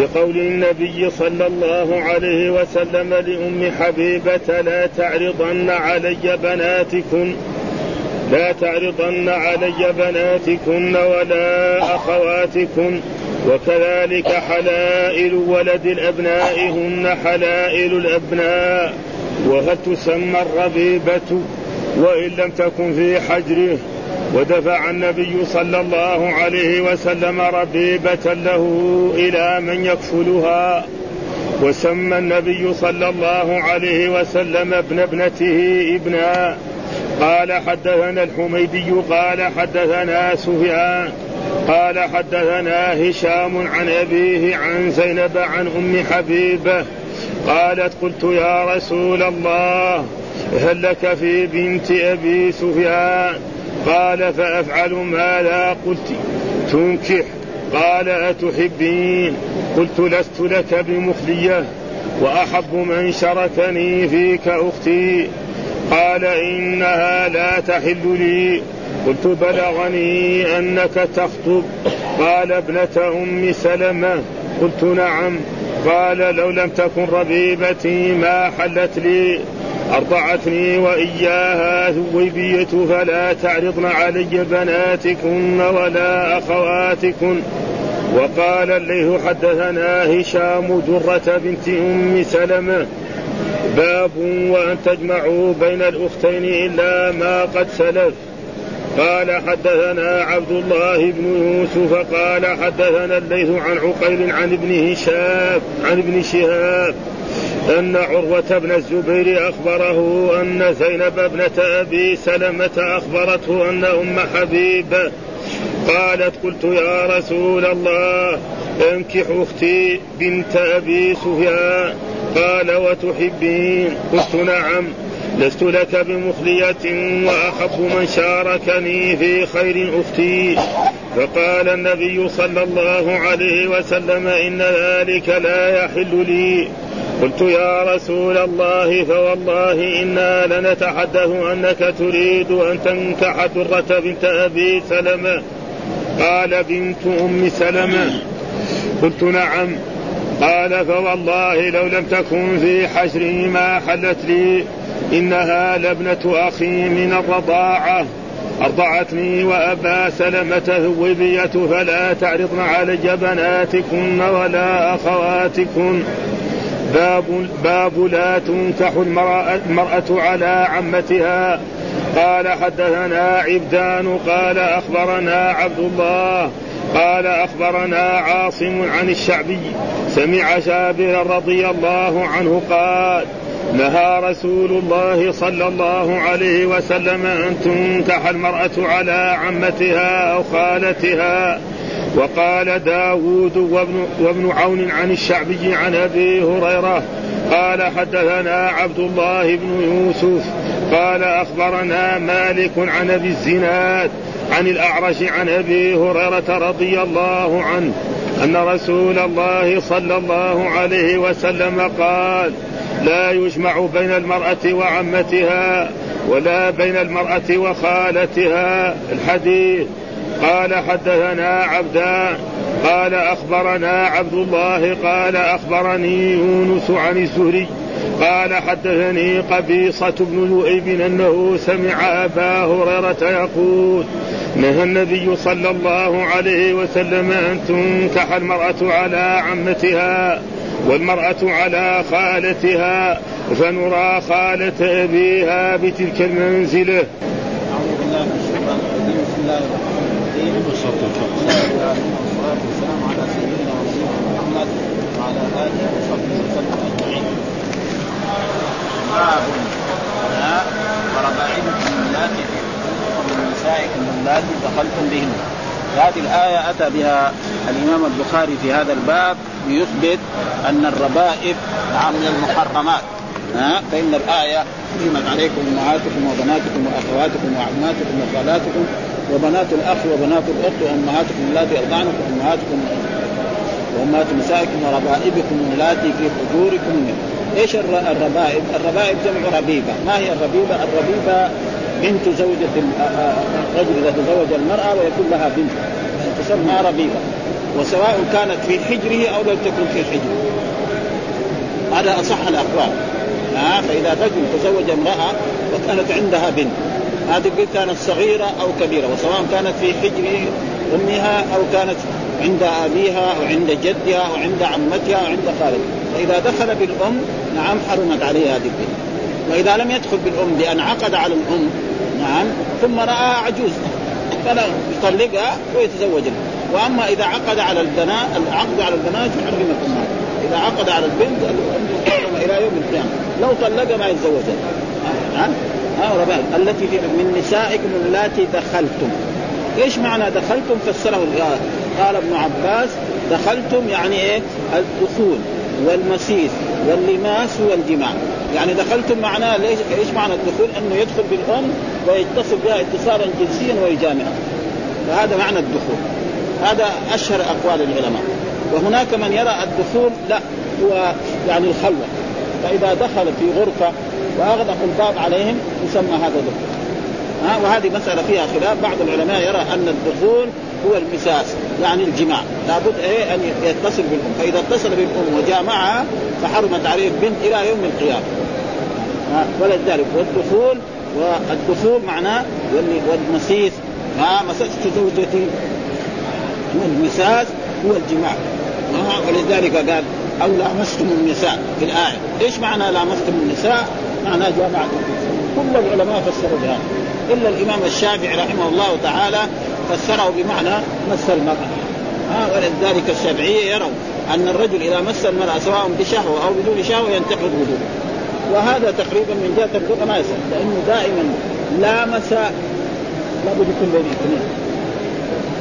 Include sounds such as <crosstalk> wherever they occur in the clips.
لقول النبي صلى الله عليه وسلم لأم حبيبة لا تعرضن علي بناتكن لا تعرضن علي بناتكن ولا أخواتكن وكذلك حلائل ولد الأبناء هن حلائل الأبناء وهل تسمى الربيبة؟ وإن لم تكن في حجره ودفع النبي صلى الله عليه وسلم ربيبة له إلى من يكفلها وسمى النبي صلى الله عليه وسلم ابن ابنته ابنا. قال حدثنا الحميدي قال حدثنا سفيان قال حدثنا هشام عن أبيه عن زينب عن أم حبيبة قالت قلت يا رسول الله هل لك في بنت أبي سفيان؟ قال فأفعل ما لا قلت. تنكح. قال أتحبين. قلت لست لك بمخلية. وأحب من شركني فيك أختي. قال إنها لا تحل لي. قلت بلغني أنك تخطب. قال ابنة أم سلمة. قلت نعم. قال لو لم تكن ربيبتي ما حلت لي. أرضعتني وإياها ثويبية فلا تعرضن علي بناتكن ولا أخواتكن. وقال الليث حدثنا هشام درة بنت أم سلمة باب وأن تجمعوا بين الأختين إلا ما قد سلف. قال حدثنا عبد الله بن يوسف قال حدثنا الليث عن عقيل عن ابن هشام عن ابن شهاب أن عروة بن الزبير أخبره أن زينب ابنة أبي سلمة أخبرته أن أم حبيبة قالت قلت يا رسول الله انكح أختي بنت أبي سفيان. قال وتحبين؟ قلت نعم. لست لك بمخلية وأحب من شاركني في خير أختي. فقال النبي صلى الله عليه وسلم إن ذلك لا يحل لي. قلت يا رسول الله فوالله إنا لنتحدث أنك تريد أن تنكح درة بنت أبي سلمة. قال بنت أم سلمة. قلت نعم. قال فوالله لو لم تكن في حشري ما حلت لي إنها لابنة أخي من الرضاعة. أرضعتني وأبا سلمة ثوبية فلا تعرضن علي بناتكن ولا أخواتكن. باب باب لا تنكح المرأة, على عمتها. قال حدثنا عبدان قال أخبرنا عبد الله قال أخبرنا عاصم عن الشعبي سمع جابر رضي الله عنه قال نهى رسول الله صلى الله عليه وسلم أن تنكح المرأة على عمتها أو خالتها. وقال داود وابن, وابن عون عن الشعبي عن أبي هريرة قال حدثنا عبد الله بن يوسف قال أخبرنا مالك عن أبي الزناد عن الأعرج عن أبي هريرة رضي الله عنه أن رسول الله صلى الله عليه وسلم قال لا يجمع بين المرأة وعمتها ولا بين المرأة وخالتها. الحديث. قال حدثنا عبدان قال أخبرنا عبد الله قال أخبرني يونس عن الزهري قال حدثني قبيصة بن لؤيب أنه سمع أبا هريرة يقول نهى النبي صلى الله عليه وسلم أن تنكح المرأة على عمتها والمرأة على خالتها فنرى خالة أبيها بتلك المنزلة. والصلاة والسلام على سيدنا ونبينا محمد وعلى آله وصحبه وسلم أجمعين باب وربائبكم اللاتي ومن نسائكم اللاتي دخلتم بهن. هذه الآية أتى بها الإمام البخاري في هذا الباب ليثبت أن الربائب نعم من المحرمات. ها؟ فإن الآية حرمت عليكم أمهاتكم وبناتكم وأخواتكم وعماتكم وخالاتكم وبنات الأخ وبنات الأخت وأمهاتكم اللاتي أرضعنكم أمهاتكم وأمهات نسائكم وربائبكم اللاتي في حجوركم. إيش الربائب؟ الربائب جمع ربيبة، ما هي الربيبة؟ الربيبة بنت زوجة الرجل إذا تزوج المرأة ويكون لها بنت. تسمى ربيبة. وسواء كانت في حجره أو لم تكن في حجره. هذا أصح الأقوال. ها؟ فإذا رجل تزوج امرأة وكانت عندها بنت. هذه كانت صغيرة أو كبيرة وسواء كانت في حجر أمها أو كانت عند أبيها أو عند جدها أو عند عمتها أو عند خالتها. فإذا دخل بالأم نعم حرمت عليه هذه البنت. وإذا لم يدخل بالأم لأن عقد على الأم نعم ثم راها عجوز فلا يطلقها ويتزوج وأما إذا عقد على البنات العقد على البنات يحرم الامهات إذا عقد على البنت إلى يوم القيامة. لو طلق ما يتزوجها. نعم ها التي في من نسائكم اللاتي دخلتم. إيش معنى دخلتم؟ فسره قال ابن عباس دخلتم يعني إيه؟ الدخول والمسيس واللماس والجماع. يعني دخلتم معناه ليش إيش معنى الدخول؟ إنه يدخل بالأم ويتصل بها اتصالا جنسيا ويجامعها فهذا معنى الدخول. هذا أشهر أقوال العلماء. وهناك من يرى الدخول لا هو يعني الخلوة. فإذا دخل في غرفة واغلق الباب عليهم يسمى هذا دخول ها وهذه مسألة فيها خلاف. بعض العلماء يرى أن الدخول هو المساس يعني الجماع. لابد إيه؟ أن يتصل بالأم. فإذا اتصل بالأم وجامعها فحرمت عليه البنت إلى يوم القيامة. ولذلك والدخول والدخول معناه والمسيس. ها مسست زوجتي والمساس هو الجماع. ولذلك قال أو لامستم النساء. في الآية، إيش معنى لامستم النساء؟ معناه جامعتم كل العلماء فسروا بهذا. إلا الإمام الشافعي رحمه الله تعالى فسره بمعنى مس المرأة. ها ولذلك الشافعية يروا أن الرجل إذا مس المرأة سواء بشهوة أو بدون شهوة ينتقض وضوءه وهذا تقريبا من جهة اللغة ما يصح لأنه دائما لامس لابد يكون بين اثنين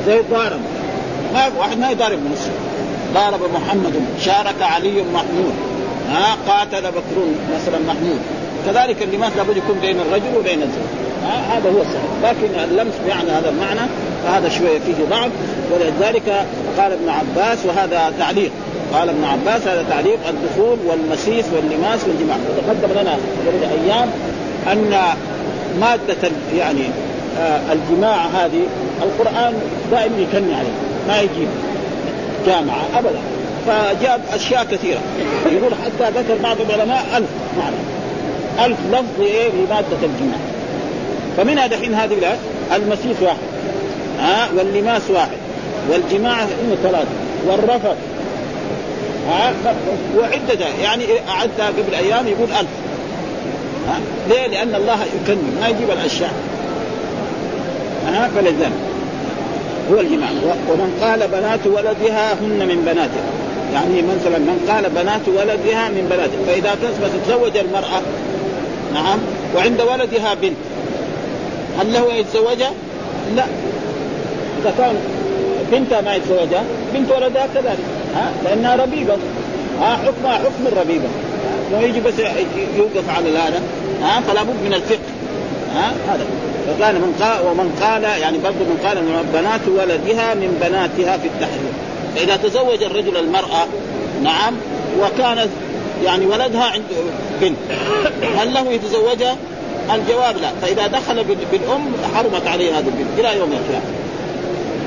زي ضارب ما واحد ما يضارب مسلم ضارب محمد شارك علي محمود. ها قاتل بكر مثلا محمود. كذلك اللماس لابد يكون بين الرجل وبين الزوج. هذا هو الصحيح لكن اللمس بمعنى هذا المعنى فهذا شوية فيه ضعف. ولذلك قال ابن عباس وهذا تعليق. قال ابن عباس هذا تعليق الدخول والمسيس واللماس والجماع. وتقدم لنا قبل أيام أن مادة يعني آه الجماع هذه القرآن دائما يكني عليه. ما يجيب جامعة ابدا. فجاب أشياء كثيرة. يقول حتى ذكر بعض العلماء ألف معنى. ألف لفظ إيه؟ لمادة الجماع فمنها دحين هذه الآية؟ المسيس واحد. ها آه واللماس واحد. والجماع إنه ثلاثة. والرفض ها وعدة يعني أعدها قبل أيام يقول ألف. ها ليه؟ لأن الله يكمل ما يجيب الأشياء. ها فلذلك. هو الجماع. ومن قال بنات ولدها هن من بناته يعني مثلا من قال بنات ولدها من بناته فإذا تتزوج المرأة نعم. وعند ولدها بنت. هل له يتزوجها؟ لا. إذا كان بنتها ما يتزوجها بنت ولدها كذلك. ها؟ لأنها ربيبة. ها؟ حكمها حكم الربيبة. لو يجي بس يوقف على هذا ها؟ فلا بد من الفقه. ها؟ هذا. فقال من قال ومن قال يعني برضه من قال من بنات ولدها من بناتها في التحريم فإذا تزوج الرجل المرأة نعم وكانت يعني ولدها عند بنت. هل له يتزوجها؟ الجواب لا. فإذا دخل بالأم حرمت عليه هذه البنت. إلى يوم القيامة.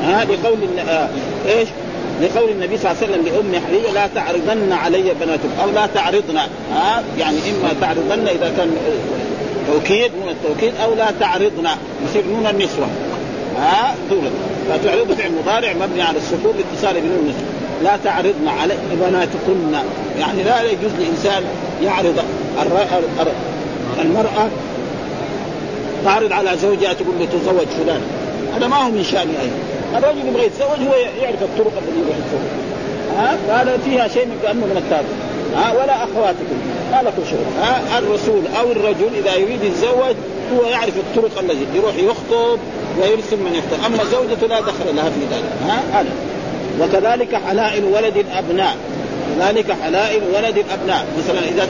ها لقول آه إيش؟ لقول النبي صلى الله عليه وسلم لأم حرية لا تعرضن علي بناتكم. أو لا تعرضن. ها يعني إما تعرضن إذا كان توكيد نون التوكيد أو لا تعرضن. يصير نون النسوة. ها تولد فتعرض فعل مضارع مبني على السكون لاتصال بنون النسوة. لا تعرضن علي بناتكن. يعني لا يجوز لإنسان يعرض المرأة تعرض على زوجها تقول له تزوج فلان. هذا ما هو من شأنه أيضا. الرجل يبغى يتزوج هو يعرف الطرق التي يروح يتزوج. ها؟ فهذا فيها شيء من كأنه من التابع ها؟ ولا أخواتكم. ما لكم شغل. ها؟ الرسول أو الرجل إذا يريد يتزوج هو يعرف الطرق التي يروح يخطب ويرسل من يخطب. أما زوجته لا دخل لها في ذلك. ها؟ هذا وكذلك حلائل ولد الأبناء. كذلك حلائل ولد الأبناء. مثلا إذا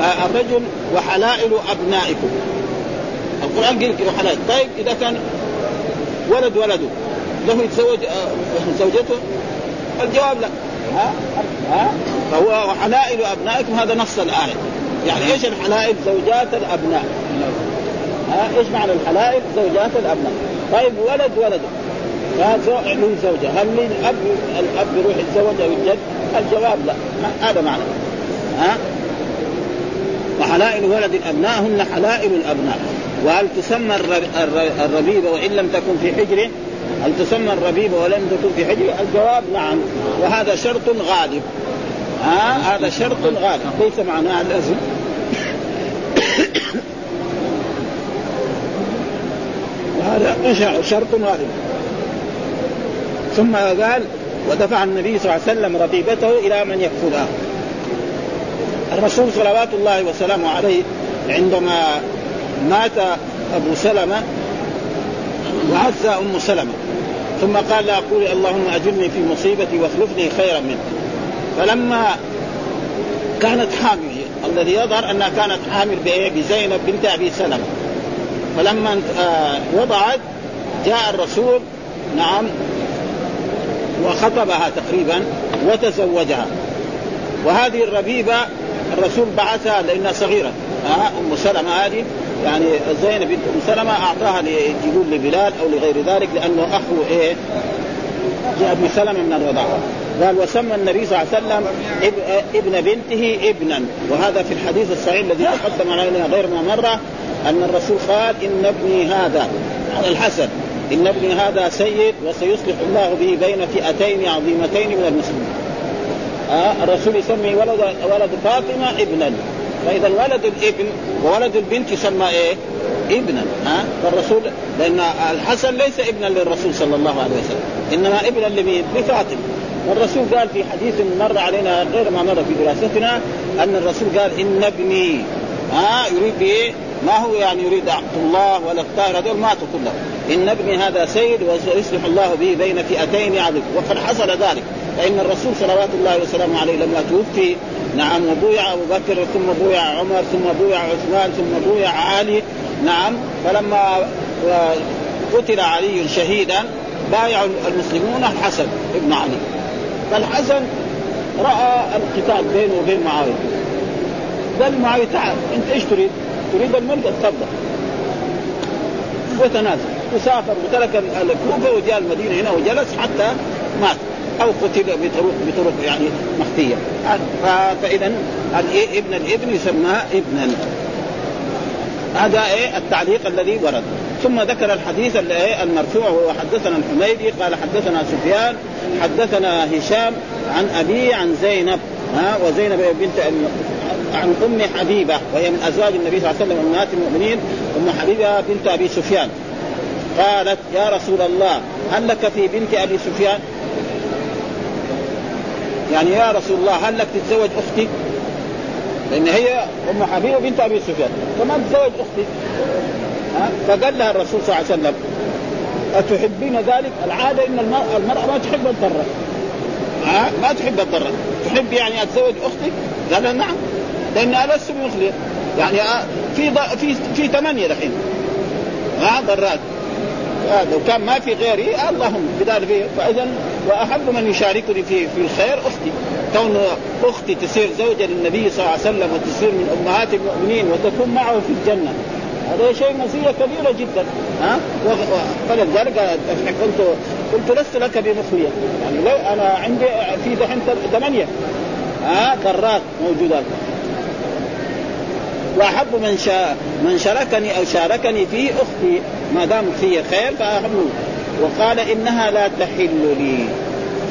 آه، الرجل وحلائل أبنائكم. القرآن قال حلال طيب إذا كان ولد ولده له يتزوج آه، زوجته؟ الجواب لا. ها؟ ها؟ فهو وحلائل أبنائكم هذا نص الآية. يعني إيش الحلائل؟ زوجات الأبناء. ها؟ إيش معنى الحلائل؟ زوجات الأبناء. طيب ولد ولده. له زوجة. هل للاب الأب يروح يتزوج أو الجد؟ الجواب؟ لا. هذا معنى. ها؟ وحلائل ولد الابناء هن حلائل الأبناء. وهل تسمى الربيبه وإن لم تكن في حجره هل تسمى الربيبه ولم تكن في حجره الجواب نعم. وهذا شرط غالب. ها؟ هذا شرط غالب. ليس معناه لازم <coughs> وهذا شرط غالب. ثم قال ودفع النبي صلى الله عليه وسلم ربيبته إلى من يكفلها. الرسول صلوات الله وسلامه عليه عندما مات أبو سلمة وعز أم سلمة ثم قال لا أقول اللهم أجرني في مصيبتي واخلفني خيرا منه فلما كانت حامل الذي يظهر أنها كانت حامل بزينب بنت أبي سلمة. فلما آه، وضعت جاء الرسول نعم وخطبها تقريبا وتزوجها. وهذه الربيبة الرسول بعثها لأنها صغيرة. ها أم سلمة هذه يعني زينب بنت أم سلمة أعطاها يقول لبلال أو لغير ذلك لأنه أخو إيه؟ ابي سلمة من الرضاعه قال وسمى النبي صلى الله عليه وسلم ابن بنته ابنا. وهذا في الحديث الصحيح الذي تقدم علينا غير ما مره أن الرسول قال إن ابني هذا على الحسن. إن ابني هذا سيد وسيصلح الله به بين فئتين عظيمتين من المسلمين. آه الرسول يسمي ولد ولد فاطمة ابنا. فإذا ولد الابن وولد البنت يسمى إيه؟ ابنا. ها آه فالرسول لأن الحسن ليس ابنا للرسول صلى الله عليه وسلم إنما ابنا لمين؟ لفاطمة. والرسول قال في حديث مر علينا غير ما مر في دراستنا أن الرسول قال إن ابني. ها آه يريد بايه؟ ما هو يعني يريد عبد الله ولا الطاهر هذول؟ ماتوا كلهم. إن ابني هذا سيد وسيصلح الله به بين فئتين عظيم. وقد حصل ذلك. فإن الرسول صلوات الله وسلامه عليه لما توفي نعم وبويع أبو بكر ثم بويع عمر ثم بويع عثمان ثم بويع علي. نعم فلما قتل علي شهيدا بايع المسلمون الحسن ابن علي. فالحسن رأى القتال بينه وبين معاوية. قال معاوية تعال أنت إيش تريد؟ تريد الملك؟ تفضل وتنازل. وسافر وترك الكوفه وجاء المدينة هنا وجلس حتى مات أو قتل بطرق بطرق يعني مخفية. فإذا ابن الابن يسمى ابنا. هذا إيه التعليق الذي ورد. ثم ذكر الحديث المرفوع وهو حدثنا الحميدي قال حدثنا سفيان حدثنا هشام عن أبي عن زينب ها وزينب بنت عن أم حبيبة وهي من أزواج النبي صلى الله عليه وسلم أمهات المؤمنين أم حبيبة بنت أبي سفيان. قالت يا رسول الله هل لك في بنت أبي سفيان؟ يعني يا رسول الله هل لك تتزوج أختي؟ لأن هي أم حبيبة بنت أبي سفيان فما تتزوج أختي ها؟ فقال لها الرسول صلى الله عليه وسلم أتحبين ذلك؟ العادة أن المرأة ما تحب الضرة ها؟ ما تحب الضرة تحب يعني أتزوج أختك؟ قال نعم لأن لست بمخلية يعني آه، في في في ثمانية دحين ها ضرات آه لو كان ما في غيري آه اللهم بدال فيه فاذا وأحب من يشاركني في في الخير أختي. كون أختي تصير زوجة للنبي صلى الله عليه وسلم وتصير من أمهات المؤمنين وتكون معه في الجنة. هذا شيء مزيه كبيرة جدا. ها؟ فلذلك قلت قلت لست لك بمخليه يعني لو أنا عندي في دحين ثمانية. ها؟ ضرات موجودات. واحب من شا من شاركني أو شاركني في أختي ما دام في خير فاحبه وقال إنها لا تحل لي.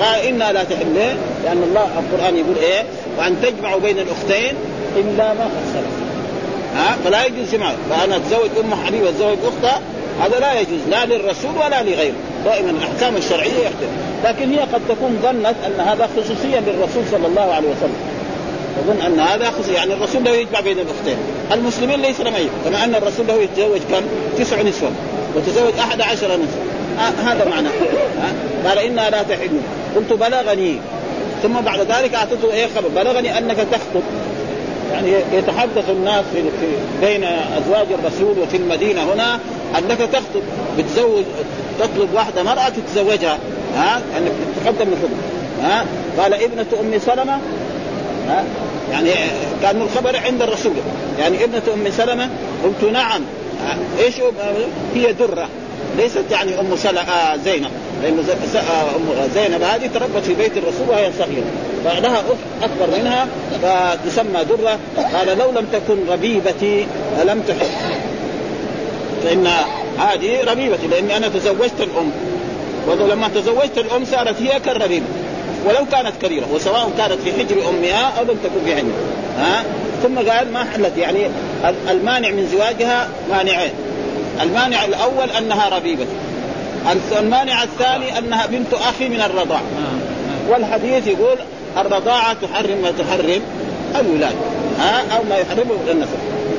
قال إنها لا تحل لي لأن الله القرآن يقول إيه؟ وأن تجمعوا بين الأختين إلا ما قد ها؟ فلا يجوز جمع فأنا أتزوج أم حبيبة أتزوج أختها هذا لا يجوز لا للرسول ولا لغيره. دائما الأحكام الشرعية يختلف. لكن هي قد تكون ظنت أن هذا خصوصيا للرسول صلى الله عليه وسلم. يظن أن هذا خصوصي يعني الرسول له يجمع بين الأختين. المسلمين ليس لهم كما أن الرسول له يتزوج كم؟ تسع نسوة وتزوج أحد عشر نسوة. آه هذا معناه آه قال انها لا تحل قلت بلغني. ثم بعد ذلك أعطيته إيه خبر؟ بلغني أنك تخطب. يعني يتحدث الناس في, بين أزواج الرسول وفي المدينة هنا أنك تخطب بتزوج تطلب واحدة مرأة تتزوجها. ها انك تقدم الخطبه ها قال ابنة أم سلمة ها؟ يعني كان الخبر عند الرسول. يعني ابنة أم سلمة قلت نعم. إيش هي درة. ليست يعني أم سلمة آه زينب. لأن زينب هذه تربت في بيت الرسول وهي صغيرة. فلها أخت أكبر منها فتسمى درة. قال لو لم تكن ربيبتي لم تحب. فإن هذه ربيبتي لأني أنا تزوجت الأم. ولما تزوجت الأم صارت هي كالربيبة. ولو كانت كبيره وسواء كانت في حجر أمها أو لم تكن في حجر. ها؟ ثم قال ما حلت يعني المانع من زواجها مانعين. المانع الأول أنها ربيبة. المانع الثاني أنها بنت أخي من الرضاع. والحديث يقول الرضاعة تحرم ما تحرم الولاد. ها؟ أو ما يحرمه النسب.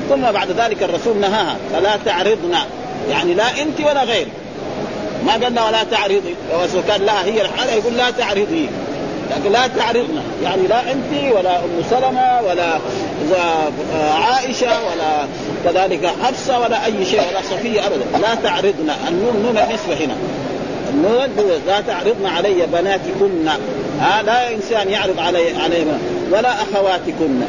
ثم بعد ذلك الرسول نهاها فلا تعرضن يعني لا أنت ولا غيرك ما قال ولا تعرضي. لو كان لها هي الحالة يقول لا تعرضي. لكن لا تعرضنا. يعني لا انت ولا ام سلمة ولا عائشة ولا كذلك حفصة ولا أي شيء ولا صفية ابدا. لا تعرضنا. النون نون النسوة هنا. النون لا تعرضن علي بناتكن. ها لا إنسان يعرض علي علي ولا أخواتكن.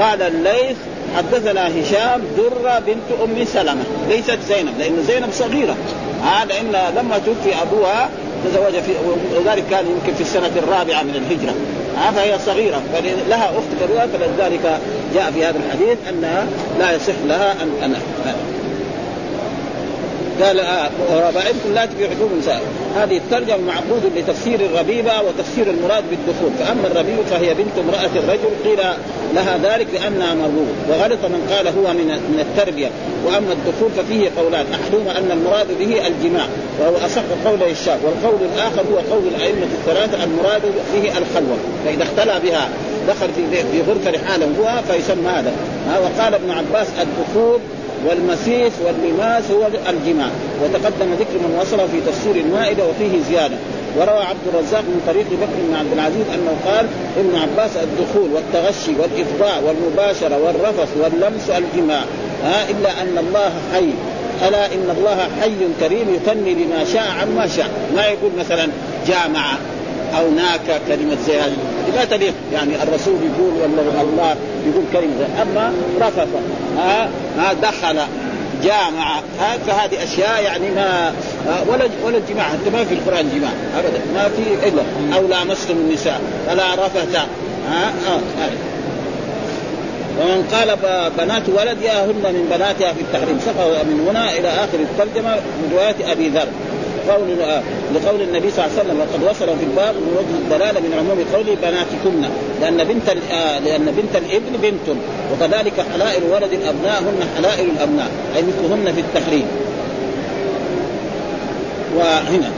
قال الليث حدثنا هشام درة بنت أم سلمة. ليست زينب لأن زينب صغيرة. ها لأن لما توفي أبوها تزوج في وذلك كان يمكن في السنة الرابعة من الهجرة. ها فهي صغيرة. فلها أخت كبيرة فلذلك جاء في هذا الحديث أنها لا يصح لها أن أن قال آه لا تبيعكم نساء هذه الترجمة معقود لتفسير الربيبة وتفسير المراد بالدخول. فأما الربيبة فهي بنت امرأة الرجل قيل لها ذلك لأنها مربوبة. وغلط من قال هو من من التربية. وأما الدخول ففيه قولان. أحدهما أن المراد به الجماع وهو أصح قول الشاب والقول الآخر هو قول الأئمة الثلاثة المراد به الخلوة. فإذا اختلى بها دخل في غرفة رحاله هو فيسمى هذا. وقال ابن عباس الدخول والمسيس واللماس هو الجماع. وتقدم ذكر من وصله في تفسير المائدة وفيه زيادة. وروى عبد الرزاق من طريق بكر بن عبد العزيز أنه قال ابن عباس الدخول والتغشي والافضاع والمباشرة والرفث واللمس الجماع. ها إلا أن الله حي. ألا إن الله حي كريم يثني بما شاء عما شاء. ما يقول مثلا جامع. أو ناكا كلمة زي هذه. لا تليق يعني الرسول يقول ولا الله يقول كلمة زي أما رفث ها ها دخل جامع. ها فهذه أشياء يعني ما ولا ولا الجماع. حتى ما في القرآن جماع أبدا. ما في إلا. أو لامستم النساء. فلا رفث. ها ومن قال بنات ولد هن من بناتها في التحريم. سقط من هنا إلى آخر الترجمة من رواية أبي ذر. قول لقول النبي صلى الله عليه وسلم وقد وصل في الباب من وجه الدلاله من عموم قوله بناتكن لأن بنت آه لأن بنت الإبن بنت وكذلك حلائل ولد الابناء هن حلائل الأبناء أي مثلهن في التحريم. وهنا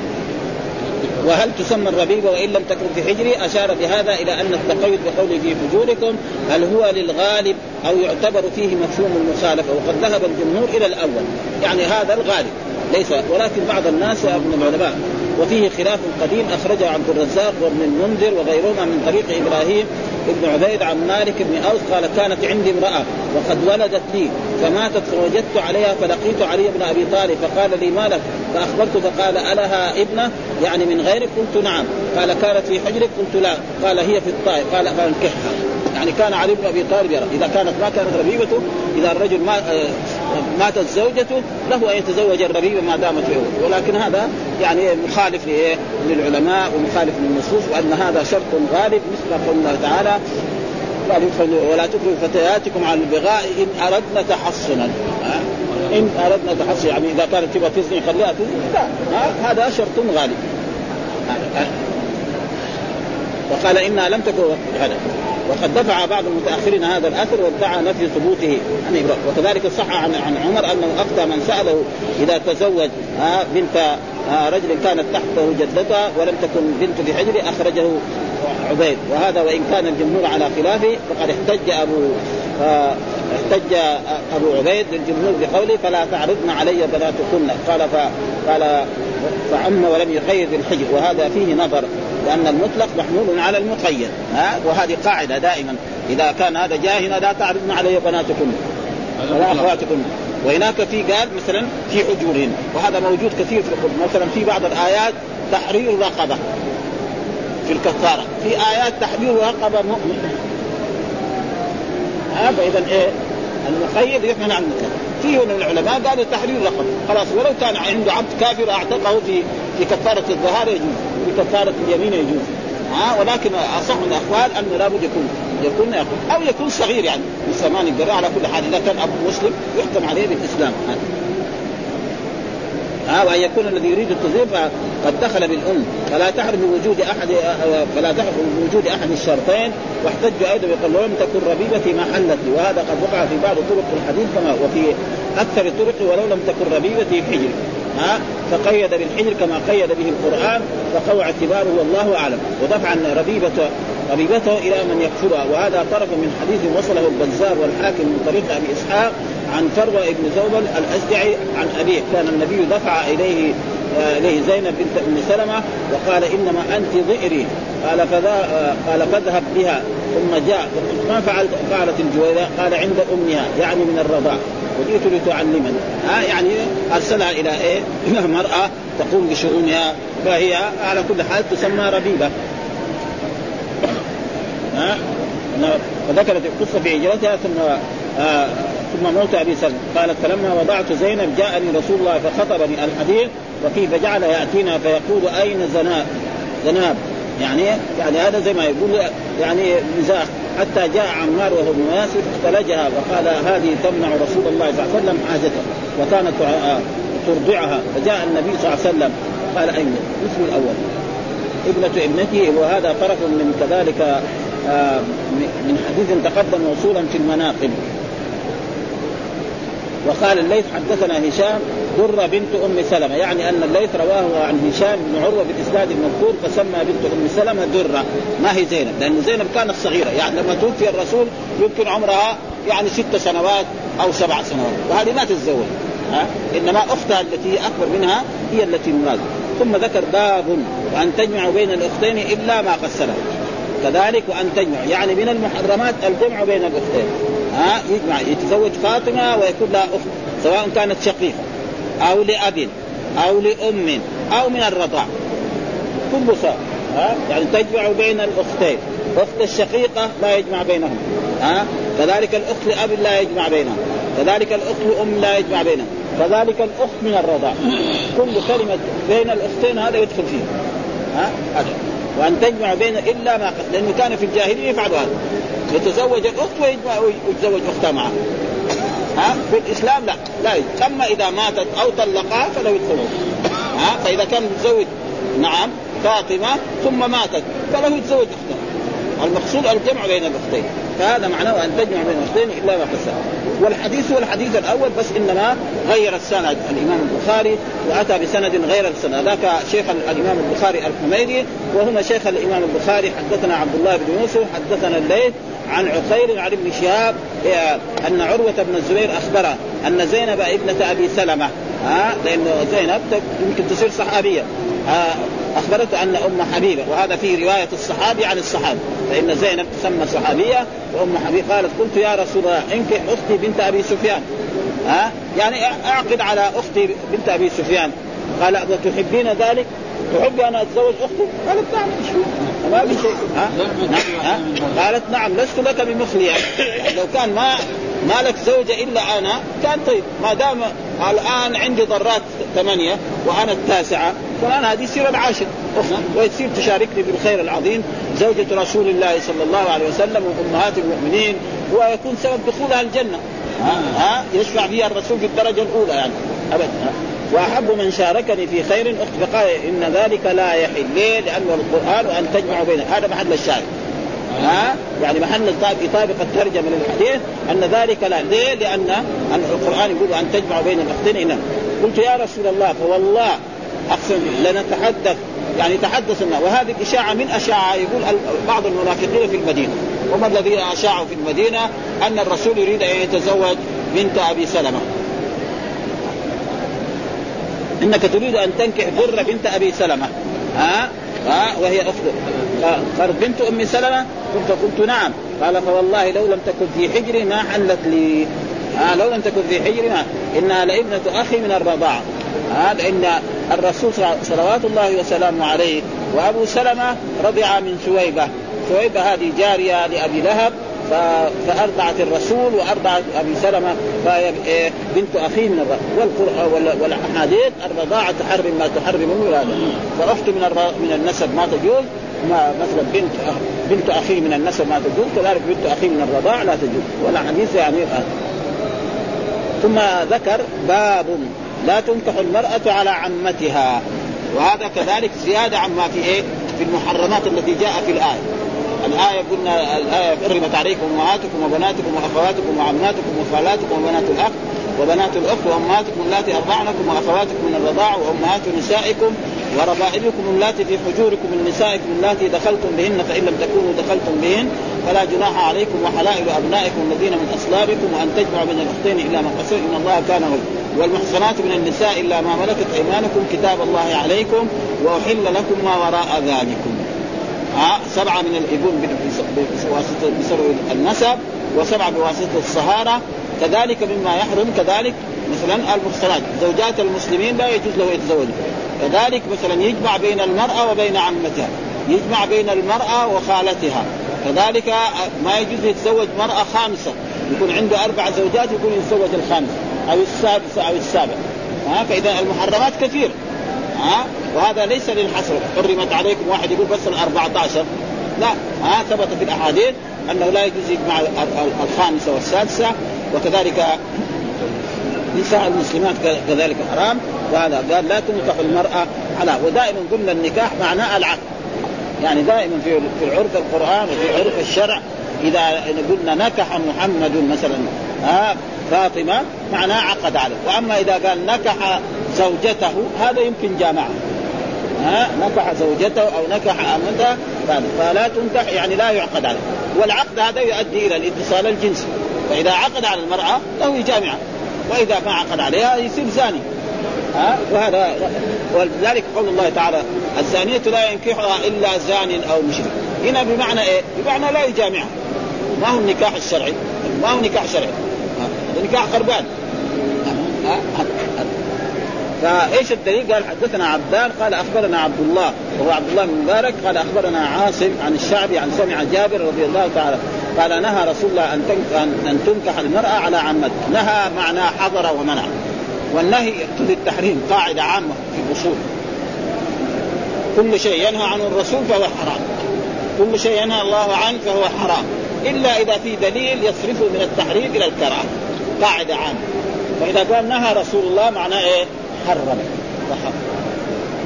وهل تسمى الربيبه وإن لم تكن في حجري؟ أشار بهذا إلى أن التقيد بقوله في فجوركم هل هو للغالب أو يعتبر فيه مفهوم المخالفة؟ وقد ذهب الجمهور إلى الأول. يعني هذا الغالب. ليس ولكن بعض الناس من العلماء. وفيه خلاف قديم أخرجه عبد الرزاق وابن المنذر وغيرهما من طريق إبراهيم ابن عبيد عن مالك بن أوس قال كانت عندي امرأة وقد ولدت لي فماتت فوجدت عليها فلقيت علي بن أبي طالب فقال لي ما لك؟ فأخبرته فقال ألها ابنة؟ يعني من غيرك قلت نعم. قال كانت في حجرك قلت لا. قال هي في الطائف. قال فانكحها. يعني كان علي بن أبي طالب يرى. إذا كانت ما كانت ربيبته إذا الرجل ما آه، ماتت زوجته له أن يتزوج الربيبه ما دامت فيه ولكن هذا يعني مخالف للعلماء ومخالف للنصوص وأن هذا شرط غالب مثل قول الله تعالى ولا تكرهوا فتياتكم على البغاء إن أردنا تحصنا. إن أردنا تحصنا. يعني إذا كانت تبغى تزني خليها تزني. لا. هذا شرط غالب. وقال انها لم تكن هذا. وقد دفع بعض المتأخرين هذا الأثر وادعى نفي ثبوته عن إبراهيم وكذلك صح عن عن عمر أنه افتى من سأله إذا تزوج بنت رجل كانت تحته جدتها ولم تكن بنت في حجره أخرجه عبيد. وهذا وإن كان الجمهور على خلافه فقد احتج أبو احتج أبو عبيد للجمهور بقوله فلا تعرضن علي بناتكن قال قال فعم ولم يقيد بالحجر وهذا فيه نظر لأن المطلق محمول على المقيد ها؟ وهذه قاعدة دائما. إذا كان هذا جاهنا لا تعرضن علي بناتكن ولا اخواتكن وهناك في قال مثلا في حجورهن وهذا موجود كثير في القرآن. مثلا في بعض الآيات تحرير رقبة في الكفارة. في آيات تحرير رقبة مؤمن ها فاذا إيه؟ المقيد يحمل عن المقيد فيه من العلماء قالوا تحرير رقبه خلاص ولو كان عنده عبد كافر أعتقه في في كفارة الظهار يجوز. في كفارة اليمين يجوز. ها؟ ولكن أصح الأقوال انه لابد يكون يكون أو يكون صغير يعني. ثمان الجراء على كل حال إذا كان ابو مسلم يحكم عليه بالإسلام. ها وأن يكون الذي يريد التزوير قد دخل بالأم. فلا تحرم بوجود أحد فلا تحرم بوجود أحد الشرطين. واحتجوا أيضا بقول ولم تكن ربيبتي ما حلت وهذا قد وقع في بعض طرق الحديث كما وفي أكثر الطرق ولو لم تكن ربيبتي حجر. ها فقيد بالحجر كما قيد به القرآن فقوى اعتباره والله أعلم. ودفعا ربيبة ربيبته إلى من يكفرها. وهذا طرف من حديث وصله البزار والحاكم من طريق أبي إسحاق. عن فروه بن زوبل الاشجعي عن أبيه. كان النبي دفع إليه إليه زينب بنت أم سلمة وقال إنما أنت ضئري. قال فذا قال فاذهب بها. ثم جاء ما فعلت؟ فعلت الجويرة. قال عند أمها يعني من الرضاع. وجئت لتعلمني. ها يعني أرسلها إلى إيه؟ مراه تقوم بشؤونها. فهي على كل حال تسمى ربيبة. ها؟ فذكرت القصة في هجرتها ثم آه ثم موت أبي سلمة. قالت فلما وضعت زينب جاءني رسول الله فخطبني الحديث وكيف جعل يأتينا فيقول أين زناب؟ زناب. يعني يعني هذا زي ما يقول يعني مزاح. حتى جاء عمار وهو ابن ياسر فاختلجها وقال هذه تمنع رسول الله صلى الله عليه وسلم حاجته وكانت ترضعها. فجاء النبي صلى الله عليه وسلم. قال أين؟ اسم الأول. ابنة ابنته وهذا طرف من كذلك آه، من حديث تقدم موصولا في المناقب. وقال الليث حدثنا هشام درة بنت أم سلمة يعني أن الليث رواه عن هشام بن عروة بالاسناد المذكور فسمى بنت أم سلمة درة. ما هي زينب؟ لأن زينب كانت صغيرة يعني لما توفي الرسول يمكن عمرها يعني ست سنوات أو سبع سنوات وهذه ما تتزوج. ها؟ إنما أختها التي هي أكبر منها هي التي مراد. ثم ذكر باب وان تجمع بين الأختين إلا ما قد كذلك وأن تجمع يعني من المحرمات الجمع بين الأختين. ها يتزوج فاطمة ويكون لها أخت سواء كانت شقيقة أو لأب أو لأم أو من الرضاع. كل سواء ها يعني تجمع بين الأختين. أخت الشقيقة لا يجمع بينهم ها كذلك الأخت لأب لا يجمع بينهم كذلك الأخت لأم لا يجمع بينهم كذلك الأخت من الرضاع. كل كلمة بين الأختين هذا يدخل فيه. ها؟ هذا وأن تجمع بين إلا ما قد لأنه كان في الجاهلية يفعل هذا. يتزوج الأخت ويجمع ويتزوج أختها معه. ها؟ في الإسلام لا. لا. اما إذا ماتت أو طلقها فله يتزوج ها؟ فإذا كان متزوج نعم فاطمة ثم ماتت فله يتزوج أختها. المقصود الجمع بين الأختين. فهذا معناه أن تجمع بين الاختين إلا ما قد والحديث هو الحديث الأول بس إنما غير السند. الإمام البخاري وأتى بسند غير السند. ذاك شيخ الإمام البخاري الحميدي وهنا شيخ الإمام البخاري. حدثنا عبد الله بن يوسف حدثنا الليث عن عقيل عن ابن شهاب أن عروة بن الزبير أخبره أن زينب ابنة أبي سلمة ها؟ لأنه زينب يمكن تصير صحابية. أخبرته أن أم حبيبة وهذا في رواية الصحابي عن الصحابي. فإن زينب تسمى صحابية وأم حبيبة قالت قلت يا رسول الله انكح أختي بنت أبي سفيان. ها؟ يعني أعقد على أختي بنت أبي سفيان. قال وتحبين ذلك؟ تحبي أن أتزوج أختي؟ قالت نعم ما في شيء. ها؟ ها؟ قالت نعم لست لك بمخلي يعني لو كان ما ما لك زوجة إلا أنا كان طيب. ما دام الآن عندي ضرات ثمانية وأنا التاسعة. فالآن هذه يصير العاشر. وتصير تشاركني بالخير العظيم زوجة رسول الله صلى الله عليه وسلم وأمهات المؤمنين ويكون سبب دخولها الجنة. ها, ها؟ يشفع فيها الرسول في الدرجة الأولى يعني. أبدا. وأحب من شاركني في خير أخت فقال إن ذلك لا يحل. ليه؟ لأنه القرآن وأن تجمعوا بين هذا محل الشاهد. ها؟ يعني محل يطابق الترجمه للحديث أن ذلك لا. ليه؟ لأن القرآن يقول أن تجمع بين الاختين. قلت يا رسول الله فوالله أقسم لنتحدث يعني تحدثنا وهذه الاشاعه من أشاعة يقول بعض المنافقين في المدينة. وما الذين اشاعوا في المدينة؟ أن الرسول يريد أن يتزوج بنت أبي سلمة. إنك تريد أن تنكح بر بنت أبي سلمة. ها؟ ها وهي اخته قالت بنت أم سلمة؟ قلت قلت نعم. قال فوالله لو لم تكن في حجري ما حلت لي. آه لو لم تكن في حجري ما. إنها لابنة أخي من الرضاعه آه لأن الرسول صلوات الله وسلامه عليه وأبو سلمة رضع من سويبه سويبه هذه جارية لأبي لهب. فأرضعت الرسول وأرضعت أبي سلمة فهي إيه بنت اخيه من والقران والأحاديث الرضاعة تحرم ما تحرم الولاده فأخت من من النسب ما تجوز ما مثلا بنت بنت اخيه من النسب ما تجوز كذلك بنت اخيه من الرضاع لا تجوز. ولا حديث يعني ثم ذكر باب لا تنكح المرأة على عمتها. وهذا كذلك زيادة عما في إيه؟ في المحرمات التي جاء في الآية. الآية قلنا الآية حرمت عليكم أمهاتكم وبناتكم وأخواتكم وعماتكم وخالاتكم وبنات الأخ وبنات الأخت وأمهاتكم اللاتي أرضعنكم وأخواتكم من الرضاع وأمهات نسائكم وربائبكم اللاتي في حجوركم من نسائكم اللاتي دخلتم بهن فإن لم تكونوا دخلتم بهن فلا جناح عليكم وحلائل أبنائكم الذين من أصلابكم وأن تجمعوا بين الأختين إلا ما قصر إن الله كان غير والمحصنات من النساء إلا ما ملكت أيمانكم كتاب الله عليكم وأحل لكم ما وراء ذلكم. ها سبعة من الإبن بواسطة بسبب النسب وسبعة بواسطة الصهارة. كذلك مما يحرم كذلك مثلا المحصنات. زوجات المسلمين لا يجوز له يتزوج. كذلك مثلا يجمع بين المرأة وبين عمتها. يجمع بين المرأة وخالتها. كذلك ما يجوز يتزوج مرأة خامسة. يكون عنده أربع زوجات يكون يتزوج الخامسة أو السادسة أو السابع. ها فإذا المحرمات كثير. ها وهذا ليس للحصر حرمت عليكم واحد يقول بس ال 14 لا ها ثبت في الأحاديث أنه لا يجوز يجمع الخامسة والسادسة وكذلك نساء المسلمات كذلك حرام. وهذا قال لا تنكح المرأة على ودائما قلنا النكاح معناه العقد. يعني دائما في في العرف القرآن وفي عرف الشرع. إذا قلنا نكح محمد مثلا ها فاطمة معناه عقد عليه. وأما إذا قال نكح زوجته هذا يمكن جامعة. ها نكح زوجته أو نكح أمته فلا تنكح يعني لا يعقد عليه. والعقد هذا يؤدي إلى الاتصال الجنسي. فإذا عقد على المرأة له جامعة. وإذا ما عقد عليها يصير زاني. ها؟ وهذا ولذلك قول الله تعالى الزانية لا ينكحها إلا زان أو مشرك. هنا بمعنى إيه؟ بمعنى لا يجامعها. ما هو النكاح الشرعي؟ ما هو نكاح شرعي؟ نكاح خربان فايش الدليل؟ قال حدثنا عبدان قال أخبرنا عبد الله وهو عبد الله بن مبارك قال أخبرنا عاصم عن الشعبي عن سمع جابر رضي الله تعالى قال نهى رسول الله أن ان تنكح المرأة على عمته، نهى معناه حضر ومنع. والنهي يقتضي التحريم قاعدة عامة في الأصول. كل شيء ينهى عنه الرسول فهو حرام. كل شيء ينهى الله عنه فهو حرام، إلا إذا في دليل يصرفه من التحريم إلى الكراهة. قاعدة عامة. فإذا قال نهى رسول الله معناه إيه؟ حرم.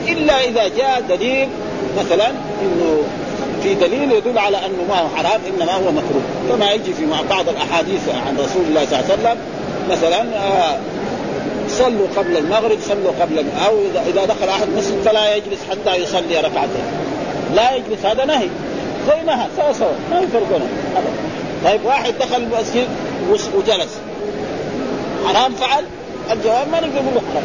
إلا إذا جاء دليل مثلا إنه في دليل يدل على أنه ما هو حرام إنما هو مكروه. كما يجي في بعض الأحاديث عن رسول الله صلى الله عليه وسلم مثلا آه صلوا قبل المغرب صلوا قبل أو اذا دخل أحد مسجد فلا يجلس حتى يصلي ركعتين. لا يجلس هذا نهي. زي نهى سوا سوا ما يفرقون طيب واحد دخل المسجد وجلس. حرام فعل؟ الجواب ما نقدر نقول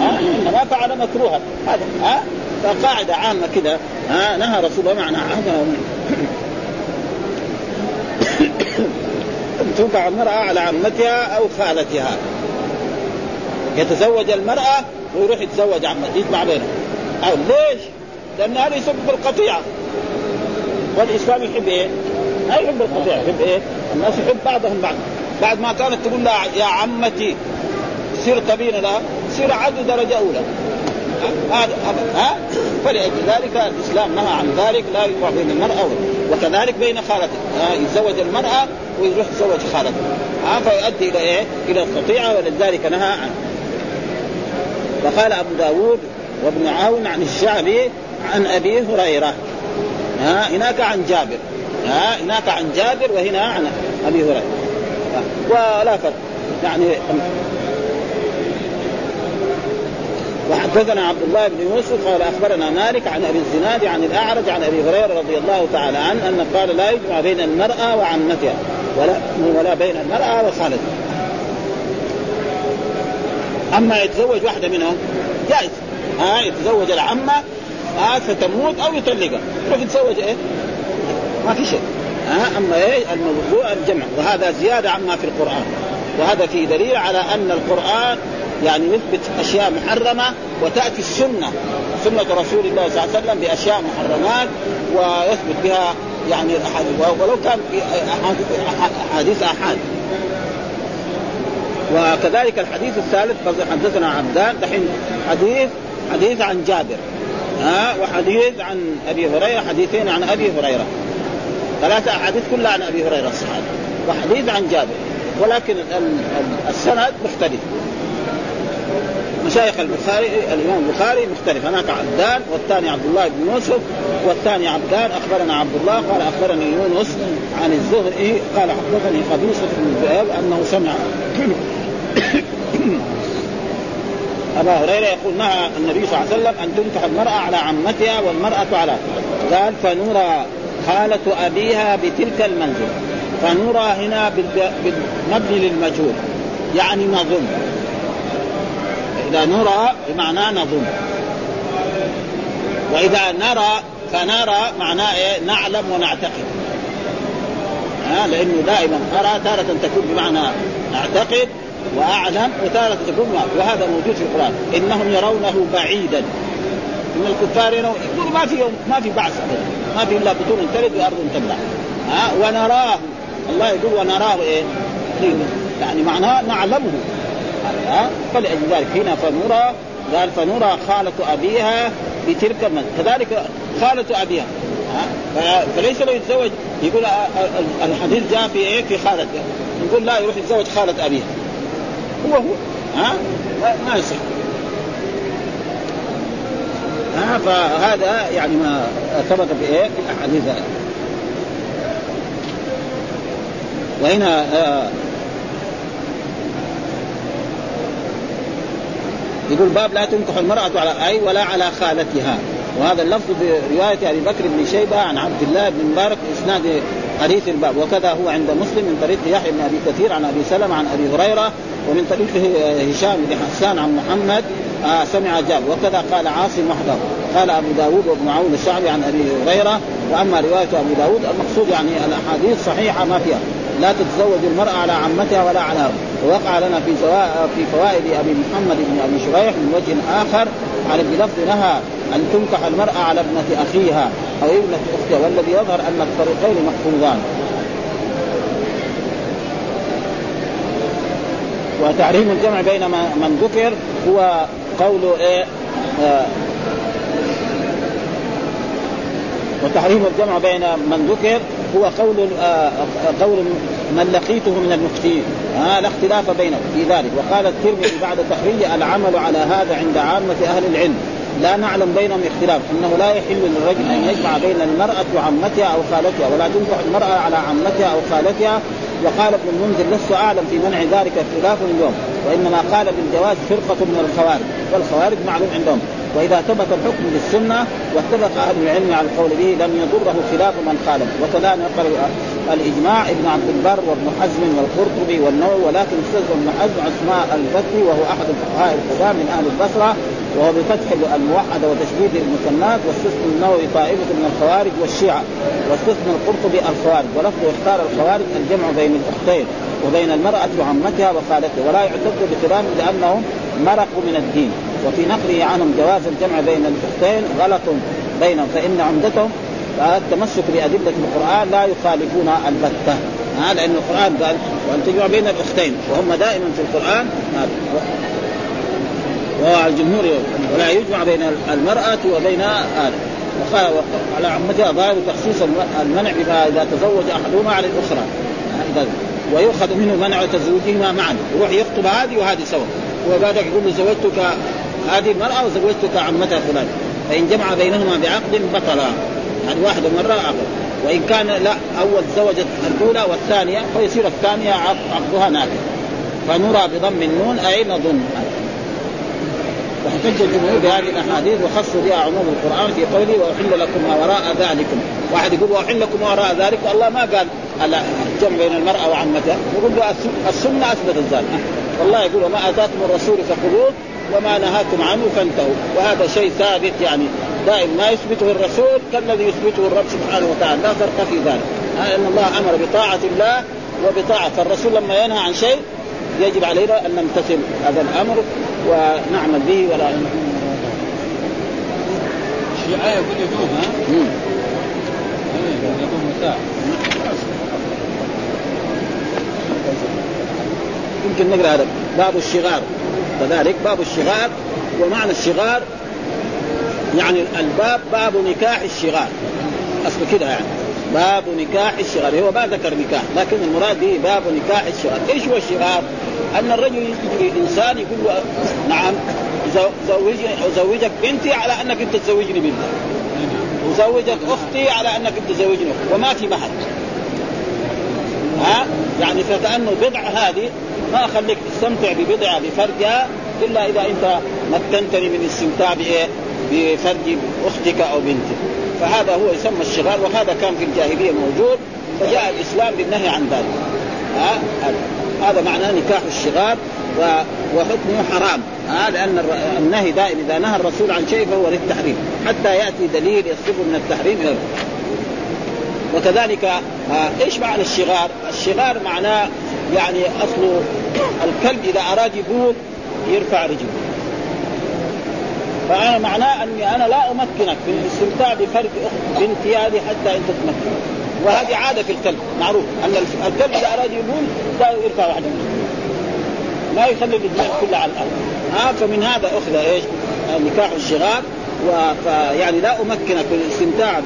ها؟ فعل مكروها. هذا ها؟ فقاعدة عامة كذا ها؟ نهى رسول الله معنى <coughs> تنفع المرأة على عمتها أو خالتها. يتزوج المرأة ويروح يتزوج عمتها يجمع بينهم. أو ليش؟ لأن هذا يسبب القطيعة. والإسلام يحب إيه؟ ما يحب القطيعة. يحب إيه؟ الناس يحب بعضهم بعض. بعد ما كانت تقول لها يا عمتي سير تبين لها. سير عدل درجة أولى. هذا ها؟ فلأجل ذلك الإسلام نهى عن ذلك لا يجمع بين المرأة وكذلك بين خالته. يتزوج المرأة ويروح يتزوج خالته. ها؟ فيؤدي إلى إيه؟ إلى القطيعة ولذلك نهى عنه وقال أبو داود وابن عون عن الشعبي عن أبي هريرة. ها؟ هناك عن جابر. ها؟ هناك عن جابر وهنا عن أبي هريرة. ولا فرق. يعني وحدثنا عبد الله بن يوسف قال أخبرنا مالك عن أبي الزناد عن الأعرج عن أبي هريرة رضي الله تعالى عنه أن قال لا يجمع بين المرأة وعمتها ولا ولا بين المرأة وخالتها. أما يتزوج واحدة منهم جائز. ها يتزوج العمة ها فتموت أو يطلقها. يروح يتزوج؟ إيه؟ ما في شيء. ها أما إيه؟ الموضوع الجمع. وهذا زيادة عما في القرآن. وهذا في دليل على أن القرآن يعني يثبت أشياء محرمة وتأتي السنة سنة رسول الله صلى الله عليه وسلم بأشياء محرمات ويثبت بها يعني الأحاديث. ولو كان أحاديث آحاد. وكذلك الحديث الثالث حدثنا عبدان دحين حديث حديث عن جابر. ها وحديث عن أبي هريرة حديثين عن أبي هريرة. ثلاثة أحاديث كلها عن أبي هريرة الصحابي وحديث عن جابر. ولكن السند مختلف. مشايخ البخاري الإمام البخاري مختلف. هناك عبدان والثاني عبد الله بن يوسف والثاني عبدان أخبرنا عبد الله قال أخبرني يونس عن الزهري قال حدثني قبيصه بن ذئاب أنه سمع <coughs> أبا هريرة يقول نهى النبي صلى الله عليه وسلم أن تنكح المرأة على عمتها والمرأة على قال فنرى خالة أبيها بتلك المنزل. فنرى هنا بالمبني للمجهول. يعني نظن إذا نرى بمعنى نظن. وإذا نرى فنرى معناه إيه؟ نعلم ونعتقد. ها؟ لأنه دائما أرى تارة تكون بمعنى أعتقد وأعلم وتارة تكون وهذا موجود في القرآن. إنهم يرونه بعيدا. إن الكفار يقول ما في يوم ما في بعث ابدا ما في إلا بطون تلد وأرض تبلع ها؟ ونراه. الله يقول ونراه إيه؟ يعني معناه نعلمه. ها فلأجل ذلك هنا فنرى قال فنرى خالة أبيها بتلك المن كذلك خالة أبيها. ها؟ فليس له يتزوج. يقول الحديث جاء في إيه؟ في خالته نقول لا يروح يتزوج خالة أبيها. هو هو. ها؟ ما يصح. ها؟ فهذا يعني ما ثبت في إيه؟ في الاحاديث وهنا آه يقول باب لا تنكح المرأة على أي ولا على خالتها. وهذا اللفظ برواية أبي بكر بن شيبة عن عبد الله بن مبارك إسناد حديث الباب. وكذا هو عند مسلم من طريق يحيى بن أبي كثير عن أبي سلمة عن أبي هريرة ومن طريق هشام بن حسان عن محمد آه سمع جاب. وكذا قال عاصم وحده. قال أبو داود وابن عون الشعبي عن أبي هريرة. وأما رواية أبو داود المقصود يعني الأحاديث صحيحة ما فيها. لا تتزوج المرأة على عمتها ولا على ووقع لنا في في فوائد أبي محمد بن أبي شريح من وجه آخر على بلفظ نهى أن تنكح المرأة على ابنة أخيها أو ابنة أختها والذي يظهر أن الطريقين محفوظان. وتحريم الجمع بين من ذكر هو قول إيه؟ آه وتحريم الجمع بين من ذكر هو قول آه قول من لقيته من المفتين. آه لا اختلاف بينهم في ذلك. وقال الترمذي بعد تحرير العمل على هذا عند عامة أهل العلم. لا نعلم بينهم اختلاف. إنه لا يحل للرجل أن يجمع بين المرأة وعمتها أو خالتها ولا تنكح المرأة على عمتها أو خالتها. وقال ابن المنذر لست أعلم في منع ذلك اختلاف اليوم وإنما قال بالجواز فرقة من الخوارج والخوارج معلوم عندهم. وإذا ثبت الحكم بالسنة واتفق أهل العلم على القول به لم يضره خلاف من خالف وكذا نقل الإجماع ابن عبد البر وابن حزم والقرطبي والنووي ولكن أستاذ ابن حزم أسماء الفتي وهو أحد الفقهاء القدام من أهل البصرة وهو بفتح الموحده وتشديد المثنات واستثنى النووي طائفة من الخوارج والشيعة واستثنى القرطبي الخوارج ولفظه اختار الخوارج الجمع بين الأختين وبين المرأة وعمتها وخالتها ولا يعتد بكلام لأنهم مرقوا من الدين. وفي نقله عنهم جواز الجمع بين الأختين غلط بينهم فإن عمدتهم التمسك بأدلة القرآن لا يخالفون البتة. ها لأن القرآن قال وأن تجمع بين الأختين وهم دائما في القرآن وهو الجمهور ولا يجمع بين المرأة وبين آل وقال على عمتها ظاهر تخصيص المنع بما إذا تزوج أحدهما على الأخرى. ويؤخذ منه منع تزوجهما معا. يروح يخطب هذه وهذه سوا. وبعدك يقول زوجتك هذه المرأة وزوجتك عمتها فلان. فإن جمع بينهما بعقد بطلا. يعني واحدة مرة عقد وإن كان لا أول زوجت الأولى والثانية فيصير الثانية عقدها نافذ فنرى بضم النون أي نظن واحتج الجمهور بهذه الأحاديث وخصوا بها عموم القرآن في قوله وأحل لكم ما وراء ذلكم. واحد يقول وأحل لكم ما وراء ذلك؟ الله ما قال الجمع بين المرأة وعمتها. يقول السنة أثبتت ذلك. والله يقول وما آتاكم الرسول فخذوه وما نهاكم عنه فانتهوا. وهذا شيء ثابت يعني. دائما ما يثبته الرسول كالذي يثبته الرب سبحانه وتعالى. لا فرق في ذلك. إن الله أمر بطاعة الله وبطاعة فالرسول لما ينهى عن شيء يجب علينا أن نمتثل هذا الأمر ونعمل به ولا في آية يقول يجوز ها؟ يمكن نقرأ هذا. باب الشغار. كذلك باب الشغار ومعنى الشغار يعني الباب باب نكاح الشغار. أصل كده يعني. باب نكاح الشغار هو ما ذكر نكاح لكن المراد به باب نكاح الشغار. إيش هو الشغار؟ أن الرجل يجي إنسان يقول له نعم زوجني ازوجك بنتي على أنك أنت تزوجني بنتي. وزوجك أختي على أنك أنت تزوجني. وما في مهر ها؟ يعني فكأنه بضع هذه ما أخليك تستمتع ببضعة بفرجها إلا إذا أنت مكنتني من الاستمتاع بايه؟ بفرج أختك أو بنتك. فهذا هو يسمى الشغار وهذا كان في الجاهلية موجود فجاء الإسلام بالنهي عن ذلك. ها؟ هذا معناه نكاح الشغار وحكمه حرام. ها؟ لأن النهي دائما إذا نهى الرسول عن شيء فهو للتحريم. حتى يأتي دليل يصرفه من التحريم. وكذلك آه إيش معنى الشغار؟ الشغار معناه يعني اصله الكلب إذا أراد يبول يرفع رجله. فأنا معناه أني أنا لا أمكنك من الاستمتاع بفرق بنتي هذه حتى أنت تمكن. وهذه عادة في الكلب معروف. أن الكلب إذا أراد يبول لا يرفع واحدة ما يخلي الرجلين كلها على الأرض. ها فمن هذا أخذ إيش؟ نكاح الشغار. ويعني لا امكنك الاستمتاع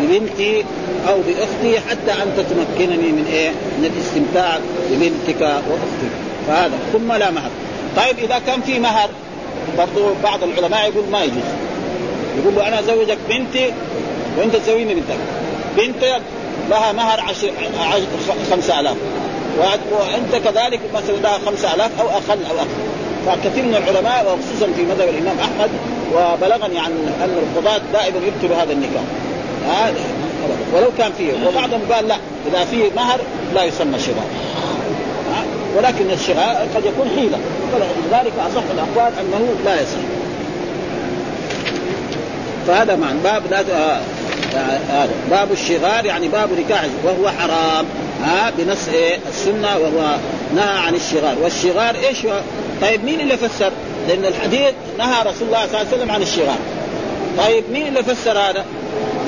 ببنتي أو بأختي حتى انت تمكنني من إيه؟ من الاستمتاع ببنتك وأختك. فهذا ثم لا مهر. طيب إذا كان في مهر برضو بعض العلماء يقول ما يجوز. يقول له أنا أزوجك بنتي وأنت تزوجني بنتك. بنتي لها مهر عشر خمسة آلاف. وأنت كذلك مثلا لها خمسة آلاف أو أقل أو أكثر. فكثير من العلماء وخصوصا في مذهب الإمام أحمد وبلغني عن أن القضاة دائما يكتبوا هذا النكاح. ولو كان فيه. وبعضهم قال لا إذا فيه مهر لا يسمى شغار ولكن الشغار قد يكون حيلة. ولذلك أصح الأقوال أنه لا يصح فهذا معنى. باب لا هذا باب الشغار يعني باب نكاح وهو حرام. ها؟ بنص إيه؟ السنة وهو نهى عن الشغار. والشغار إيش هو؟ طيب مين اللي فسر؟ لأن الحديث نهى رسول الله صلى الله عليه وسلم عن الشغار. طيب مين اللي فسر هذا؟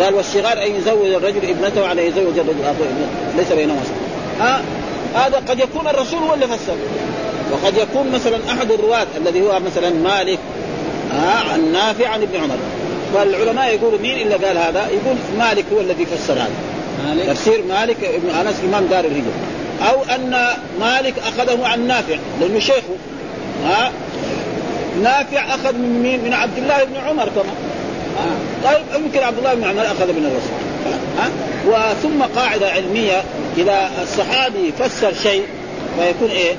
قال والشغار أن يزوج الرجل ابنته على يزوج الرجل اخوه ابنته ليس بينهما ها؟ هذا قد يكون الرسول هو اللي فسر وقد يكون مثلا أحد الرواة الذي هو مثلا مالك ها؟ عن نافع عن ابن عمر. فالعلماء يقولوا مين اللي قال هذا؟ يقول مالك هو الذي فسر هذا. مالك؟ تفسير مالك ابن أنس إمام دار الهجرة. أو أن مالك أخذه عن نافع لأنه شيخه ها؟ نافع أخذ من مين؟ من عبد الله بن عمر كمان طيب يمكن عبد الله بن عمر أخذ من الرسول. ها وثم قاعدة علمية إذا الصحابي فسر شيء فيكون إيه؟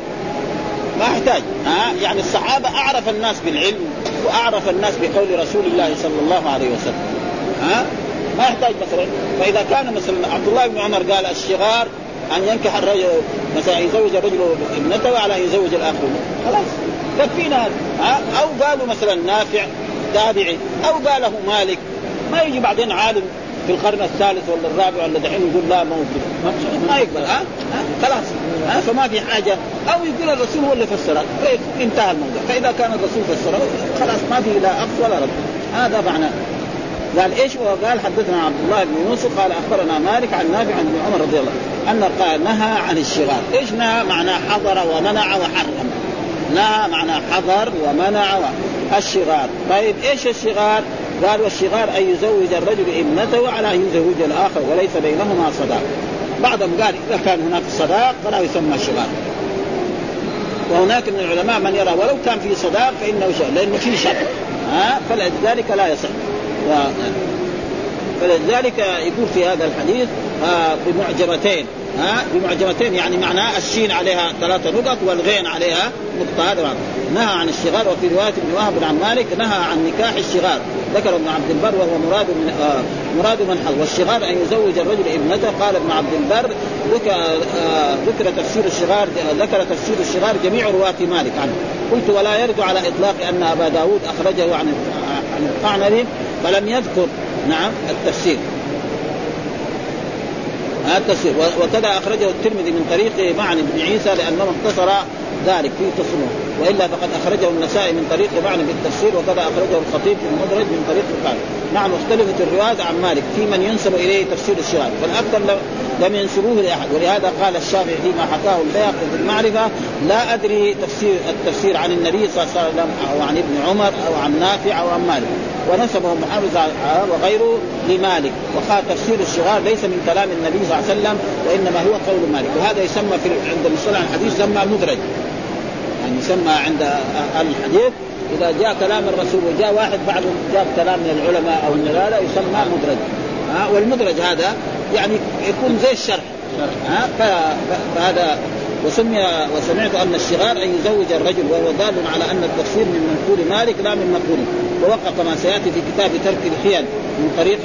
ما يحتاج. ها يعني الصحابة أعرف الناس بالعلم وأعرف الناس بقول رسول الله صلى الله عليه وسلم. ها ما يحتاج مثلا. فإذا كان مثلا عبد الله بن عمر قال الشغار أن ينكح الرجل مثلا يزوج الرجل ابنته على أن يزوج الآخر. خلاص. يكفينا أو قالوا مثلا نافع تابعي أو قاله مالك. ما يجي بعدين عالم في القرن الثالث ولا الرابع ولا دحين يقول لا موجود ما يقبل ها؟ خلاص ها؟ فما في حاجة. أو يقول الرسول هو اللي فسرها انتهى الموضوع. فإذا كان الرسول فسره خلاص ما في لا اخذ ولا رد هذا معنى قال إيش؟ هو قال حدثنا عبد الله بن يوسف قال أخبرنا مالك عن نافع عن ابن عمر رضي الله عنه أن قال نهى عن الشغار إيش نهى؟ معناه حضر ومنع وحرم. نهى معناه حضر ومنع الشغار. طيب إيش الشغار؟ قال والشغار أن يزوج الرجل ابنته على أن يزوج الآخر وليس بينهما صداق. بعضهم قال إذا كان هناك صداق فلا يسمى شغار وهناك من العلماء من يرى ولو كان في صداق فإنه شغار لأنه في شرط ها؟ فلذلك لا يصح. و... فلذلك يقول في هذا الحديث بمعجمتين ها بمعجمتين يعني معناه الشين عليها ثلاثة نقط والغين عليها نقطة. هذا نهى عن الشغار وفي رواية ابن وهب عن مالك نهى عن نكاح الشغار ذكر ابن عبد البر وهو مراد من آه مراد من حظ. والشغار أن يزوج الرجل ابنته. قال ابن عبد البر آه ذكر تفسير الشغار ذكر تفسير الشغار جميع رواة مالك عنه. قلت ولا يرد على إطلاق أن أبا داود أخرجه عن عن القعنبي فلم يذكر نعم التفسير. هذا التفسير وكذا أخرجه الترمذي من طريق معن بن عيسى لأنه اقتصر ذلك في تصنيف وإلا فقد أخرجه النسائي من طريق معنى بالتفسير وكذا أخرجه الخطيب في المدرج من طريق القارئ نعم اختلفت الروايات عن مالك في من ينسب إليه تفسير الشغال فالاكثر لم ينسبوه لأحد. ولهذا قال الشافعي فيما حكاه البيهقي في المعرفة لا أدري تفسير التفسير عن النبي صلى الله عليه وسلم أو عن ابن عمر أو عن نافع أو عن مالك. ونسبه محمد وغيره لمالك. وقال تفسير الشغال ليس من كلام النبي صلى الله عليه وسلم وإنما هو قول مالك. وهذا يسمى في عند المصطلح الحديث يسمى مدرج. يعني يسمى عند أهل الحديث إذا جاء كلام الرسول وجاء واحد بعده جاب كلام من العلماء أو من هذا يسمى مدرج. ها والمدرج هذا يعني يكون زي الشرح. ها فهذا وسمي وسمعت أن الشغار أن يزوج الرجل وهو دال على أن التفسير من منقول مالك لا من منقوله ووقع كما سيأتي في كتاب ترك الحيل من طريق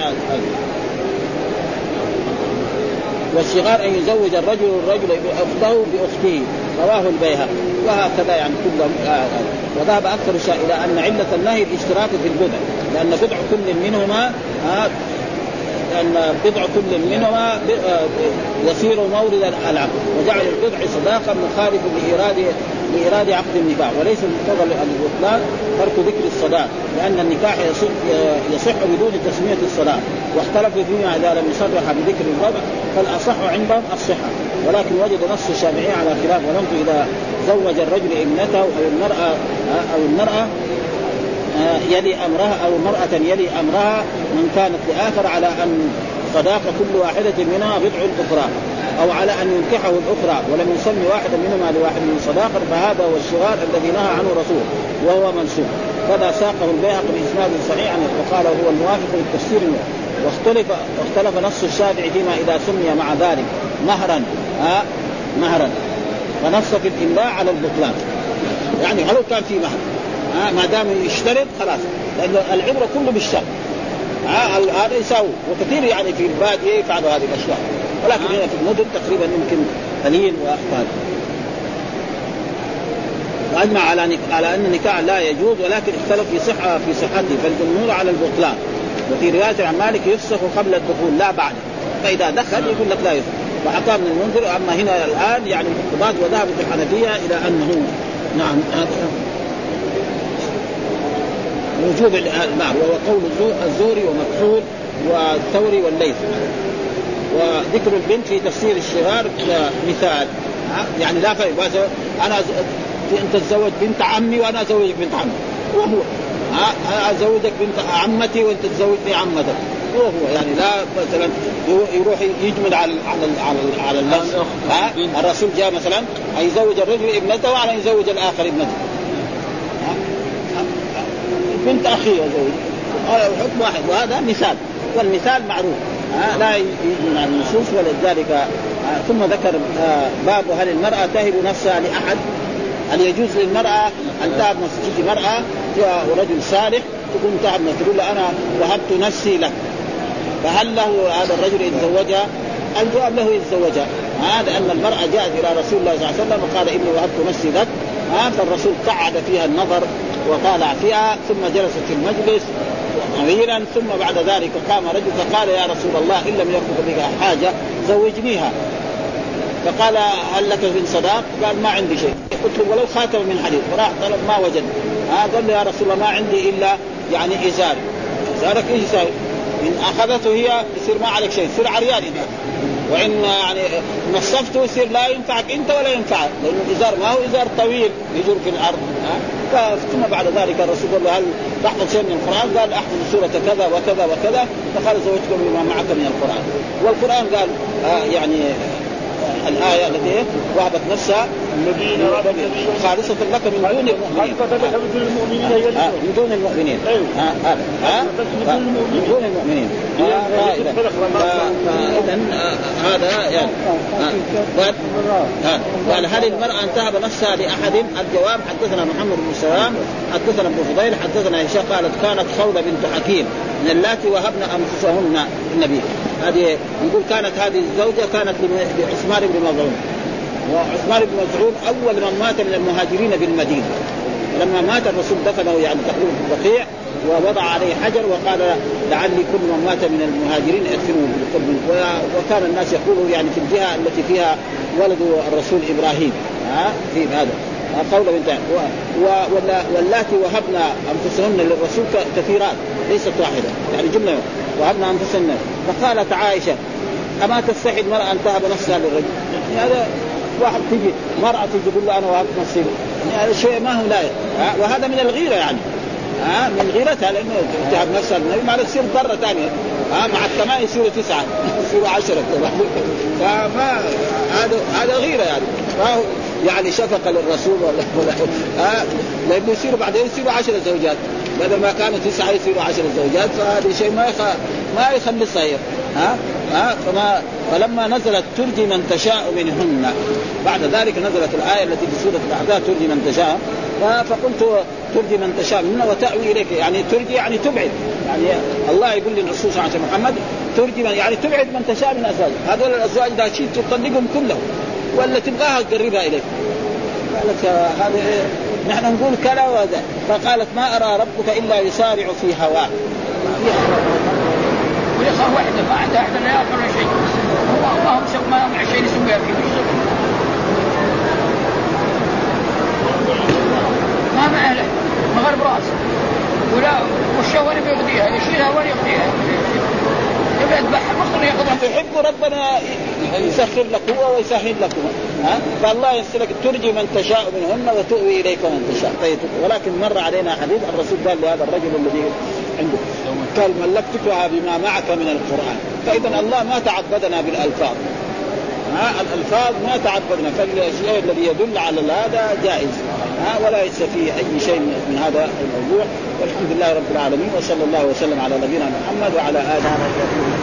والصغار أن يزوج الرجل الرجل اخته بأخته. رواه البيهقي. وهكذا يعني كل آه، وذهب أكثر الشيء إلى أن علة النهي الاشتراك في البدع لأن بدع كل منهما آه، ان بضع كل منهما آه، يصير مورد العقد. وجعل البضع صداقا مخالف لايراد لإيراد عقد النكاح. وليس المقتضى البطلان ترك ذكر الصداق لأن النكاح يصح يصح بدون تسمية الصداق. واختلفوا فيما إذا لم يصرح بذكر الوضع فالأصح عندهم الصحة. ولكن وجد نص الشافعي على خلاف ونظر إذا زوج الرجل ابنته أو المراه أو المرأة آه، يلي أمرها أو امراه يلي أمرها من كانت لآخر على أن صداق كل واحدة منها بضع الاخرى أو على أن ينكحه الأخرى ولم يسمي واحدا منهما لواحد من صداقا فهذا هو الشغار الذي نهى عنه الرسول وهو منسوخ كذا ساقه البيهقي بإسناد صحيح وقال هو الموافق للتفسير واختلف واختلف نص الشافعي فيما إذا سمي مع ذلك. مهرا ها مهرا. فنص في الإملاء على البطلان. يعني هل كان في مهر؟ ها ما دام يشترط خلاص لأن العبره كله بالشرط هذا يساوي وكثير يعني في الباديه يفعلوا هذه الأشياء. ولكن هنا في المدن تقريبا يمكن قليل وأقل. وأجمع على على أن النكاح لا يجوز ولكن اختلف في صحة في صحته. فالجمهور على البطلان. وفي رواية عن مالك يفسخ قبل الدخول لا بعد. فإذا دخل يقول لك لا يفسخ. وحكى من المنذر أما هنا الآن يعني الانضباط وذهبت الحنفيه إلى أنه نعم وجوب المهر وهو قول الزوري ومكحول والثوري والليث. وذكر البنت في تفسير الشغار مثال يعني لا فرق أنا أنت تتزوج بنت عمي وأنا أزوجك بنت عمي. وهو أزوجك بنت عمتي وأنت تزوجني عمتك. هو هو يعني لا مثلا يروح يجمل على على على على النفس ها الرسول جاء مثلا يزوج الرجل ابنته وعلى يزوج الآخر ابنته. بنت اخيه هذا الحكم واحد. وهذا مثال. والمثال معروف. ها لا يجي مع النصوص ولذلك آه، ثم ذكر آه، باب هل المرأة تهب نفسها لأحد؟ هل يجوز للمرأة أن تهب نفسها تجي مرأة رجل صالح تكون تهب نفسها تقول أنا وهبت نفسي لك. فهل له هذا الرجل يتزوجها؟ الجواب له يتزوجها هذا ان المرأة جاءت إلى رسول الله صلى الله عليه وسلم وقال إني وهبت نفسي لك. ها فالرسول قعد فيها النظر وطالع فيها ثم جلست في المجلس طويلا ثم بعد ذلك قام رجل فقال يا رسول الله إن لم يكن بك حاجة زوجنيها. فقال هل لك من صداق؟ قال ما عندي شيء. قلت له ولو خاتم من حديد. فراح طلب ما وجد. ها قال له يا رسول الله ما عندي إلا يعني إزار. إزارك إيش؟ إن أخذته هي يصير ما عليك شيء. يصير عريان هنا وإن يعني نصفته يصير لا ينفعك أنت ولا ينفعك. لأن الإزار ما هو إزار طويل يجر في الأرض ثم بعد ذلك الرسول قال له هل تحفظ شيء من القرآن؟ قال أحفظ سورة كذا وكذا وكذا. فقال زوجتكم بما معك من القرآن. والقرآن قال آه يعني الآية التي وهبت نفسها الذين خالصة لك من دون المؤمنين. من دون المؤمنين من دون المؤمنين. من دون المؤمنين. فاذا هذا يعني. قال هل المرأة أن تهب نفسها لأحد؟ الجواب حدثنا محمد بن سلام حدثنا ابن فضيل حدثنا هشام قالت كانت خولة بنت حكيم. من اللاتي وهبن أنفسهن. النبي. هذه يقول كانت هذه الزوجة كانت لعثمان بن مظعون وعثمان بن مظعون أول من مات من المهاجرين بالمدينة. لما مات الرسول دفنه يعني تقريبا في البقيع ووضع عليه حجر وقال لعلي كل من مات من المهاجرين ادفنوا بالقرب وكان الناس يقولوا يعني في الجهة التي فيها ولد الرسول إبراهيم. ها؟ في هذا. قول بنت واللاتي وهبنا أنفسهن للرسول كثيرات. ليست واحدة. يعني جملة. وهبنا أنفسهن. فقالت عائشة أما تستحي المرأة أن تهب نفسها للرجل؟ يعني هذا واحد تجي مرأة تجي تقول له أنا وهبت نفسي يعني هذا الشيء ما هو لا وهذا من الغيرة يعني. ها؟ من غيرتها لأنه تهب نفسها. بالنبي ما تصير ضره ثانية. ها؟ مع الثمانية يصيروا تسعة. يصيروا عشرة. <laughs> فما هذا هذا غيرة يعني. فهو يعني شفقة للرسول ولا ولا ها؟ لأنه يصيروا بعدين يصيروا عشرة زوجات. بدل ما كانوا تسعه يصيروا عشرة زوجات فهذا شيء ما يخ... ما يخلصها ها؟ ها؟ فما فلما نزلت ترجي من تشاء منهن. بعد ذلك نزلت الآية التي في سورة الأحزاب ترجي من تشاء. فقلت ترجي من تشاء منهن وتأوي إليك. يعني ترجي يعني تبعد. يعني الله يقول للرسول صلى الله عليه محمد ترجي من يعني تبعد من تشاء من ازواج هذول الأزواج اذا شئت تطلقهم كلهم ولا تبغاها تقربها إليك. قالت هذا إيه؟ نحن نقول كذا وذا. فقالت ما أرى ربك إلا يسارع في هواه. وهي صار واحدة ما عندها أحد لا يأكل شيء. هو ما هم ما هم شيء يسويها فيه ما معه له مغرب راسه. ولا والشهوة بيغذيها يشيلها ولا يغذيها يبقى يذبحها. مخطر ياخذها يحب ربنا يسخر لك هو ويسهل لك ها؟ فالله يسلك ترجي من تشاء منهن وتؤوي إليك من تشاء. طيب ولكن مر علينا حديث الرسول قال لهذا الرجل الذي عنده. قال ملكتكها بما معك من القرآن. فاذا الله ما تعبدنا بالألفاظ. ها؟ الألفاظ ما تعبدنا. فالشيء الذي يدل على هذا جائز. ها؟ ولا ليس فيه أي شيء من هذا الموضوع. والحمد لله رب العالمين وصلى الله وسلم على نبينا محمد وعلى آله وصحبه.